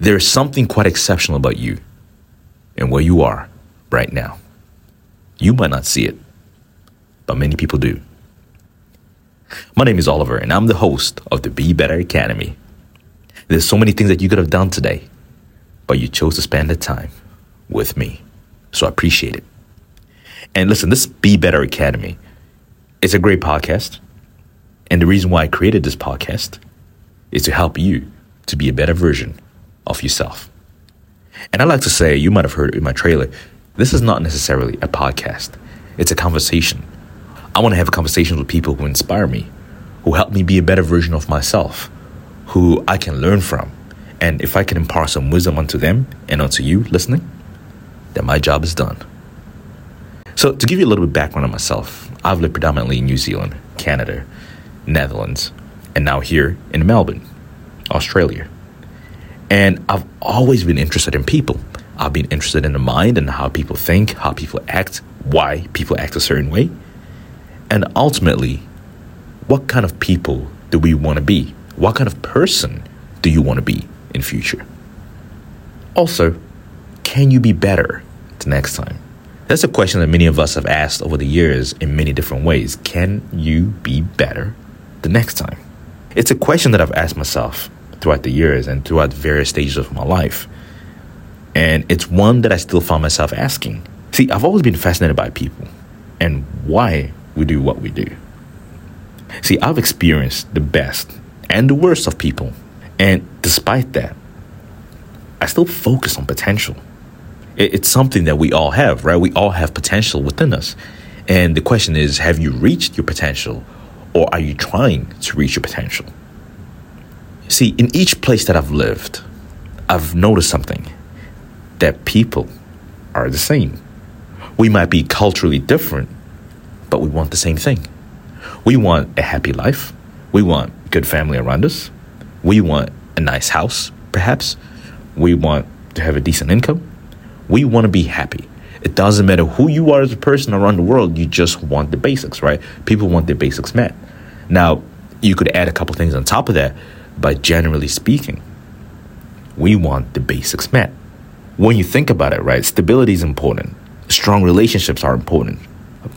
There is something quite exceptional about you and where you are right now. You might not see it, but many people do. My name is Oliver, and I'm the host of the Be Better Academy. There's so many things that you could have done today, but you chose to spend the time with me. So I appreciate it. And listen, this Be Better Academy is a great podcast. And the reason why I created this podcast is to help you to be a better version of yourself. And I like to say, you might have heard in my trailer, this is not necessarily a podcast, it's a conversation. I want to have a conversation with people who inspire me, who help me be a better version of myself, who I can learn from. And if I can impart some wisdom onto them and onto you listening, then my job is done. So, to give you a little bit of background on myself, I've lived predominantly in New Zealand, Canada, Netherlands, and now here in Melbourne, Australia. And I've always been interested in people. I've been interested in the mind and how people think, how people act, why people act a certain way. And ultimately, what kind of people do we want to be? What kind of person do you want to be in future? Also, can you be better the next time? That's a question that many of us have asked over the years in many different ways. Can you be better the next time? It's a question that I've asked myself throughout the years and throughout various stages of my life. And it's one that I still find myself asking. See, I've always been fascinated by people and why we do what we do. See, I've experienced the best and the worst of people. And despite that, I still focus on potential. It's something that we all have, right? We all have potential within us. And the question is have you reached your potential or are you trying to reach your potential? See, in each place that I've lived, I've noticed something that people are the same. We might be culturally different, but we want the same thing. We want a happy life. We want good family around us. We want a nice house, perhaps. We want to have a decent income. We want to be happy. It doesn't matter who you are as a person around the world, you just want the basics, right? People want their basics met. Now, you could add a couple things on top of that, but generally speaking, we want the basics met. When you think about it, right, stability is important. Strong relationships are important.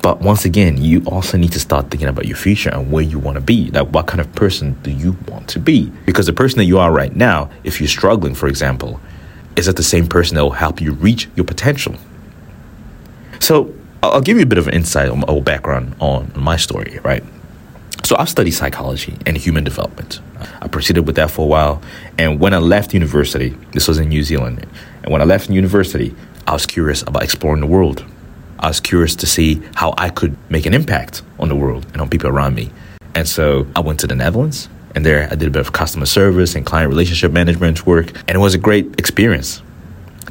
But once again, you also need to start thinking about your future and where you want to be. Like, what kind of person do you want to be? Because the person that you are right now, if you're struggling, for example, is it the same person that will help you reach your potential? So, I'll give you a bit of insight or background on my story, right? So I've studied psychology and human development. I proceeded with that for a while. And when I left university, this was in New Zealand, and when I left university, I was curious about exploring the world. I was curious to see how I could make an impact on the world and on people around me. And so I went to the Netherlands, and there I did a bit of customer service and client relationship management work, and it was a great experience.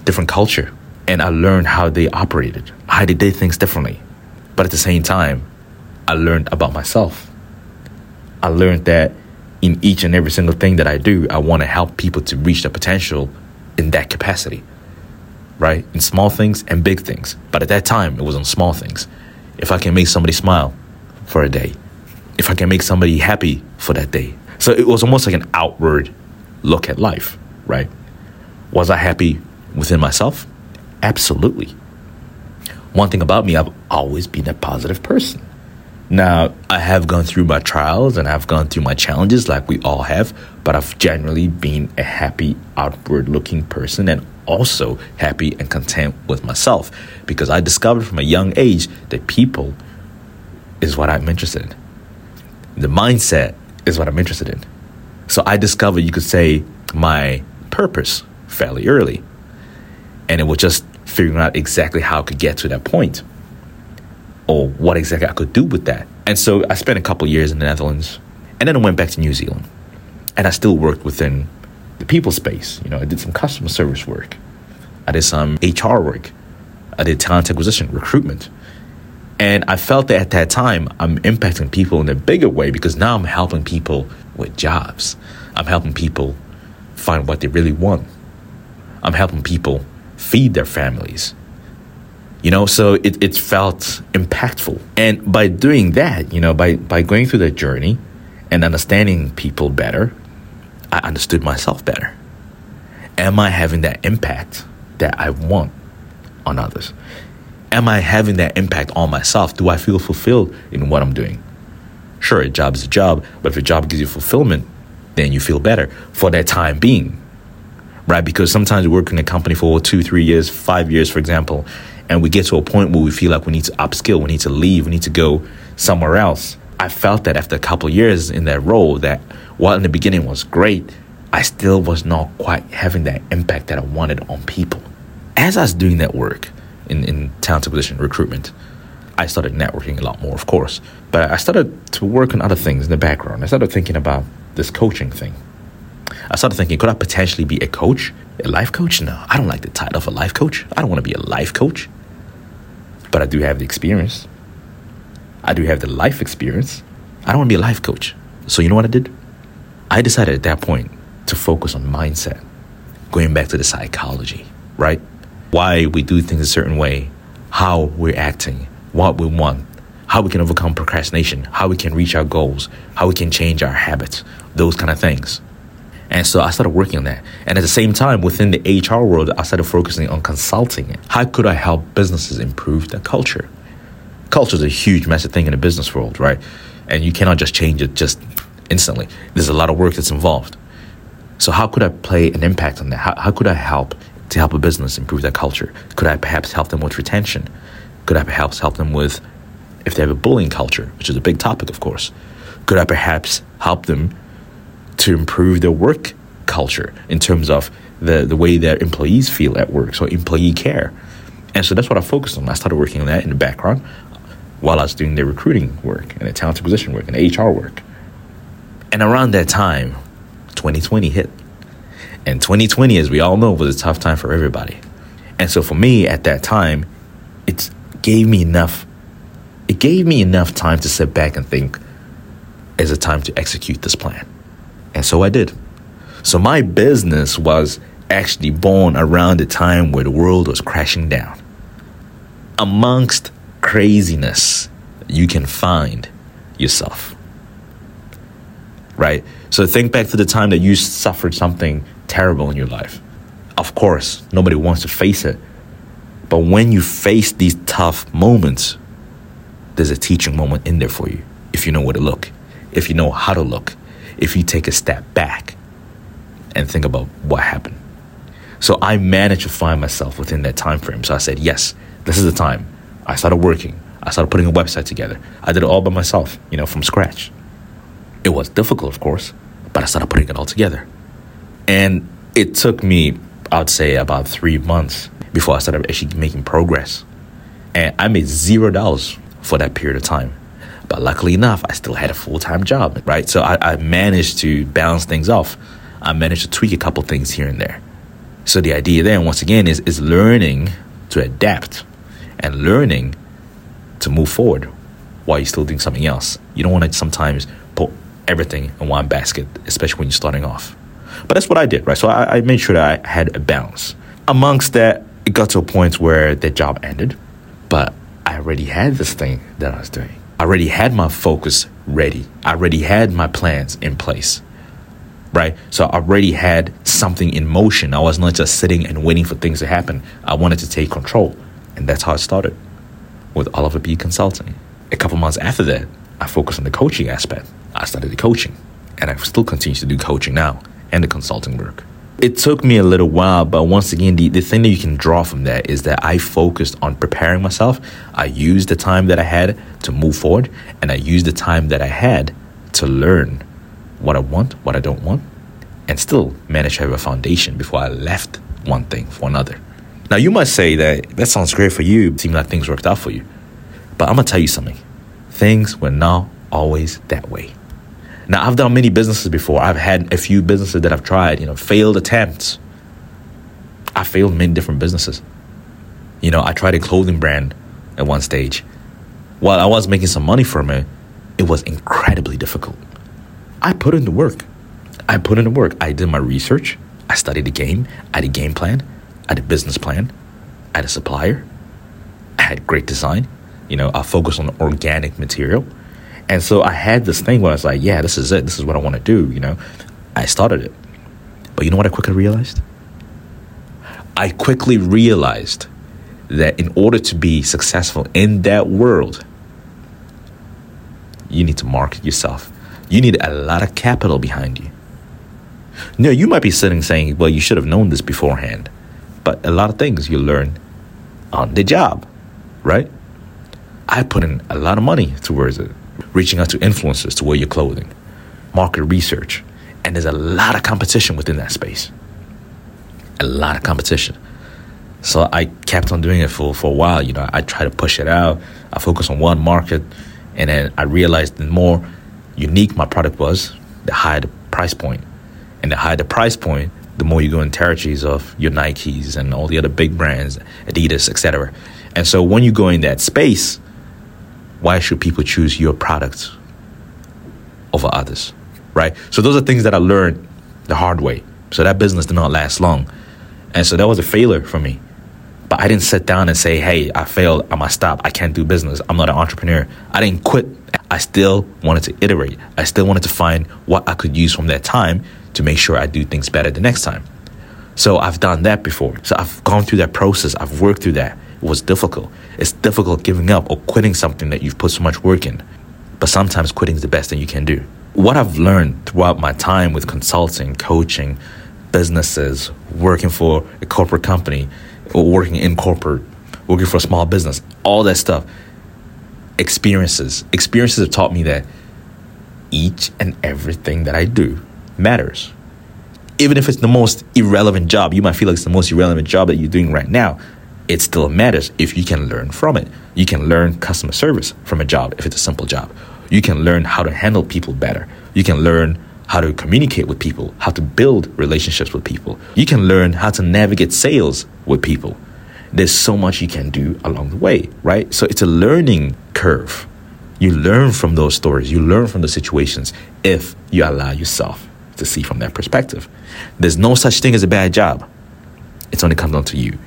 Different culture. And I learned how they operated, how they did things differently. But at the same time, I learned about myself I learned that in each and every single thing that I do, I want to help people to reach their potential in that capacity, right? In small things and big things. But at that time, it was on small things. If I can make somebody smile for a day, if I can make somebody happy for that day. So it was almost like an outward look at life, right? Was I happy within myself? Absolutely. One thing about me, I've always been a positive person. Now, I have gone through my trials and I've gone through my challenges like we all have, but I've generally been a happy, outward looking person and also happy and content with myself because I discovered from a young age that people is what I'm interested in. The mindset is what I'm interested in. So I discovered, you could say, my purpose fairly early. And it was just figuring out exactly how I could get to that point or what exactly I could do with that. And so I spent a couple years in the Netherlands and then I went back to New Zealand. And I still worked within the people space. You know, I did some customer service work. I did some HR work. I did talent acquisition, recruitment. And I felt that at that time, I'm impacting people in a bigger way because now I'm helping people with jobs. I'm helping people find what they really want. I'm helping people feed their families. You know, so it, it felt impactful. And by doing that, you know, by, by going through that journey and understanding people better, I understood myself better. Am I having that impact that I want on others? Am I having that impact on myself? Do I feel fulfilled in what I'm doing? Sure, a job is a job, but if a job gives you fulfillment, then you feel better for that time being, right? Because sometimes we work in a company for two, three years, five years, for example, and we get to a point where we feel like we need to upskill, we need to leave, we need to go somewhere else. I felt that after a couple years in that role, that while in the beginning was great, I still was not quite having that impact that I wanted on people. As I was doing that work in, in talent acquisition recruitment, I started networking a lot more, of course. But I started to work on other things in the background. I started thinking about this coaching thing. I started thinking, could I potentially be a coach? A life coach? No, I don't like the title of a life coach. I don't want to be a life coach. But I do have the experience. I do have the life experience. I don't want to be a life coach. So you know what I did? I decided at that point to focus on mindset, going back to the psychology, right? Why we do things a certain way, how we're acting, what we want, how we can overcome procrastination, how we can reach our goals, how we can change our habits, those kind of things. And so I started working on that. And at the same time, within the HR world, I started focusing on consulting. How could I help businesses improve their culture? Culture is a huge, massive thing in the business world, right? And you cannot just change it just instantly. There's a lot of work that's involved. So how could I play an impact on that? How, how could I help to help a business improve their culture? Could I perhaps help them with retention? Could I perhaps help them with if they have a bullying culture, which is a big topic, of course? Could I perhaps help them to improve their work culture in terms of the, the way their employees feel at work, so employee care? And so that's what I focused on. I started working on that in the background while I was doing the recruiting work and the talent acquisition work and the HR work. And around that time, 2020 hit. And 2020, as we all know, was a tough time for everybody. And so for me at that time, it gave me enough it gave me enough time to sit back and think is it time to execute this plan? And so I did. So my business was actually born around the time where the world was crashing down. Amongst craziness, you can find yourself. Right? So think back to the time that you suffered something terrible in your life. Of course, nobody wants to face it. But when you face these tough moments, there's a teaching moment in there for you if you know where to look, if you know how to look, if you take a step back and think about what happened. So I managed to find myself within that time frame. So I said, yes, this is the time. I started working. I started putting a website together. I did it all by myself, you know, from scratch. It was difficult, of course, but I started putting it all together. And it took me, I'd say, about three months before I started actually making progress. And I made zero dollars for that period of time. But luckily enough, I still had a full time job, right? So I, I, managed to balance things off. I managed to tweak a couple things here and there. So the idea then, once again, is, is learning to adapt and learning to move forward while you're still doing something else. You don't want to sometimes put everything in one basket, especially when you're starting off. But that's what I did, right? So I, I made sure that I had a balance. Amongst that, it got to a point where the job ended, but I already had this thing that I was doing. I already had my focus ready. I already had my plans in place. Right? So I already had something in motion. I was not just sitting and waiting for things to happen. I wanted to take control. And that's how it started with Oliver B Consulting. A couple months after that, I focused on the coaching aspect. I started the coaching. And I still continue to do coaching now and the consulting work. It took me a little while, but once again, the, the thing that you can draw from that is that I focused on preparing myself. I used the time that I had to move forward, and I used the time that I had to learn what I want, what I don't want, and still manage to have a foundation before I left one thing for another. Now, you might say that that sounds great for you, seems like things worked out for you. But I'm gonna tell you something things were not always that way. Now, I've done many businesses before. I've had a few businesses that I've tried, you know, failed attempts. I failed many different businesses. You know, I tried a clothing brand at one stage. While I was making some money from it, it was incredibly difficult. I put in the work. I put in the work. I did my research. I studied the game. I had a game plan. I had a business plan. I had a supplier. I had great design. You know, I focused on organic material. And so I had this thing where I was like, yeah, this is it. This is what I want to do. You know, I started it. But you know what I quickly realized? I quickly realized that in order to be successful in that world, you need to market yourself. You need a lot of capital behind you. No, you might be sitting saying, well, you should have known this beforehand. But a lot of things you learn on the job, right? I put in a lot of money towards it, reaching out to influencers to wear your clothing, market research, and there's a lot of competition within that space. A lot of competition. So I kept on doing it for, for a while. You know, I try to push it out. I focus on one market, and then I realized the more unique my product was, the higher the price point. And the higher the price point, the more you go in territories of your Nikes and all the other big brands, Adidas, etc. And so when you go in that space, why should people choose your product over others? Right? So those are things that I learned the hard way. So that business did not last long. And so that was a failure for me. But I didn't sit down and say, hey, I failed. I must stop. I can't do business. I'm not an entrepreneur. I didn't quit. I still wanted to iterate. I still wanted to find what I could use from that time to make sure I do things better the next time. So I've done that before. So I've gone through that process. I've worked through that. Was difficult. It's difficult giving up or quitting something that you've put so much work in. But sometimes quitting is the best thing you can do. What I've learned throughout my time with consulting, coaching, businesses, working for a corporate company, or working in corporate, working for a small business, all that stuff, experiences. Experiences have taught me that each and everything that I do matters. Even if it's the most irrelevant job, you might feel like it's the most irrelevant job that you're doing right now. It still matters if you can learn from it. You can learn customer service from a job if it's a simple job. You can learn how to handle people better. You can learn how to communicate with people, how to build relationships with people. You can learn how to navigate sales with people. There's so much you can do along the way, right? So it's a learning curve. You learn from those stories, you learn from the situations if you allow yourself to see from that perspective. There's no such thing as a bad job. It's only comes down to you.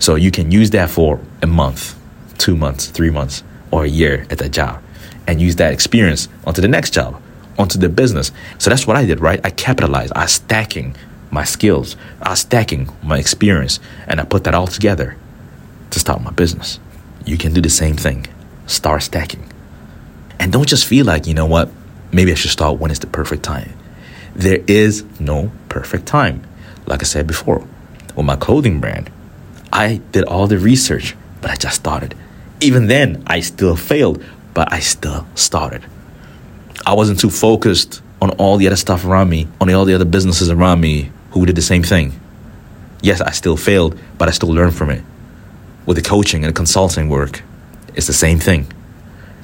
So you can use that for a month, two months, three months, or a year at that job and use that experience onto the next job, onto the business. So that's what I did, right? I capitalized, I stacking my skills, I stacking my experience, and I put that all together to start my business. You can do the same thing. Start stacking. And don't just feel like, you know what, maybe I should start when it's the perfect time. There is no perfect time. Like I said before, with my clothing brand, I did all the research, but I just started. Even then, I still failed, but I still started. I wasn't too focused on all the other stuff around me, on all the other businesses around me who did the same thing. Yes, I still failed, but I still learned from it. With the coaching and the consulting work, it's the same thing.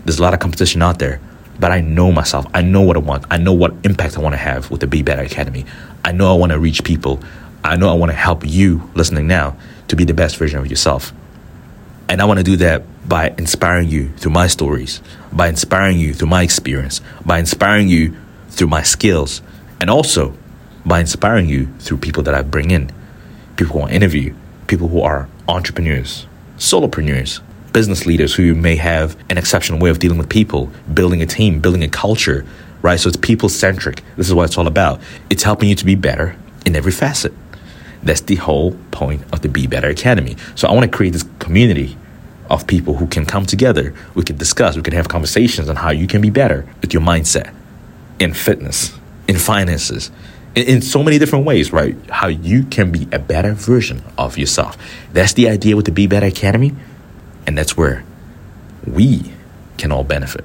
There's a lot of competition out there, but I know myself. I know what I want. I know what impact I want to have with the Be Better Academy. I know I want to reach people. I know I want to help you listening now to be the best version of yourself. And I want to do that by inspiring you through my stories, by inspiring you through my experience, by inspiring you through my skills, and also by inspiring you through people that I bring in, people who I interview, people who are entrepreneurs, solopreneurs, business leaders who may have an exceptional way of dealing with people, building a team, building a culture, right? So it's people centric. This is what it's all about. It's helping you to be better in every facet. That's the whole point of the Be Better Academy. So I want to create this community of people who can come together. We can discuss, we can have conversations on how you can be better with your mindset in fitness, in finances, in, in so many different ways, right? How you can be a better version of yourself. That's the idea with the Be Better Academy. And that's where we can all benefit.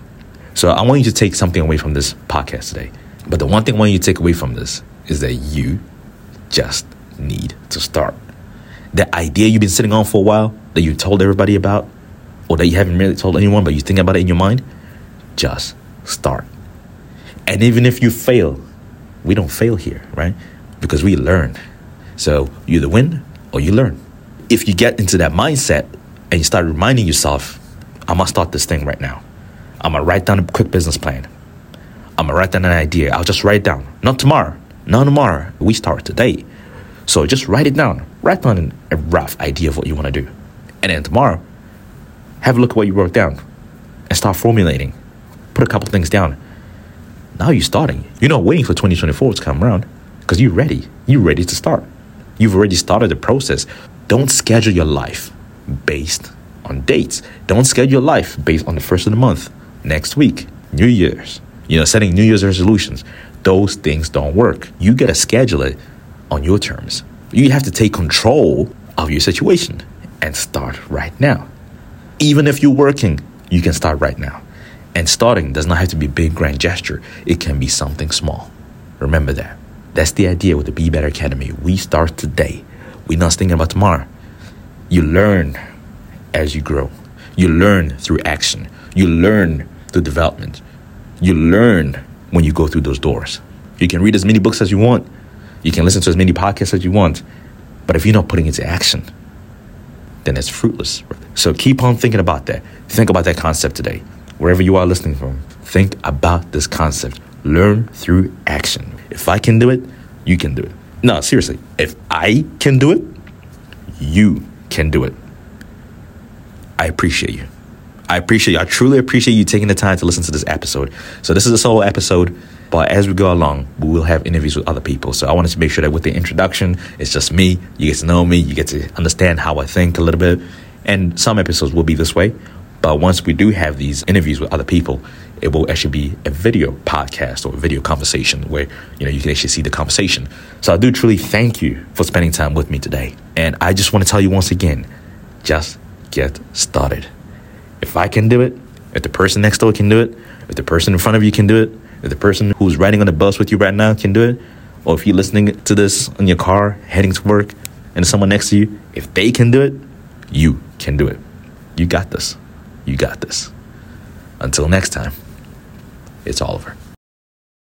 So I want you to take something away from this podcast today. But the one thing I want you to take away from this is that you just need to start. The idea you've been sitting on for a while that you told everybody about, or that you haven't really told anyone, but you think about it in your mind, just start. And even if you fail, we don't fail here, right? Because we learn. So you either win or you learn. If you get into that mindset and you start reminding yourself, I'm gonna start this thing right now. I'm gonna write down a quick business plan. I'm gonna write down an idea. I'll just write it down. Not tomorrow. Not tomorrow. We start today. So just write it down. Write down a rough idea of what you want to do. And then tomorrow, have a look at what you wrote down and start formulating. Put a couple things down. Now you're starting. You're not waiting for 2024 to come around because you're ready. You're ready to start. You've already started the process. Don't schedule your life based on dates. Don't schedule your life based on the first of the month, next week, New Year's. You know, setting New Year's resolutions. Those things don't work. You got to schedule it on your terms. You have to take control of your situation and start right now. Even if you're working, you can start right now. And starting does not have to be a big grand gesture. It can be something small. Remember that. That's the idea with the Be Better Academy. We start today. We're not thinking about tomorrow. You learn as you grow. You learn through action. You learn through development. You learn when you go through those doors. You can read as many books as you want. You can listen to as many podcasts as you want. But if you're not putting it into action, then it's fruitless. So keep on thinking about that. Think about that concept today. Wherever you are listening from, think about this concept. Learn through action. If I can do it, you can do it. No, seriously. If I can do it, you can do it. I appreciate you. I appreciate you. I truly appreciate you taking the time to listen to this episode. So this is a solo episode, but as we go along, we will have interviews with other people. So I wanted to make sure that with the introduction, it's just me. You get to know me. You get to understand how I think a little bit. And some episodes will be this way. But once we do have these interviews with other people, it will actually be a video podcast or a video conversation where you know you can actually see the conversation. So I do truly thank you for spending time with me today. And I just want to tell you once again, just get started. If I can do it, if the person next door can do it, if the person in front of you can do it, if the person who's riding on the bus with you right now can do it, or if you're listening to this in your car heading to work and someone next to you, if they can do it, you can do it. You got this. You got this. Until next time, it's Oliver.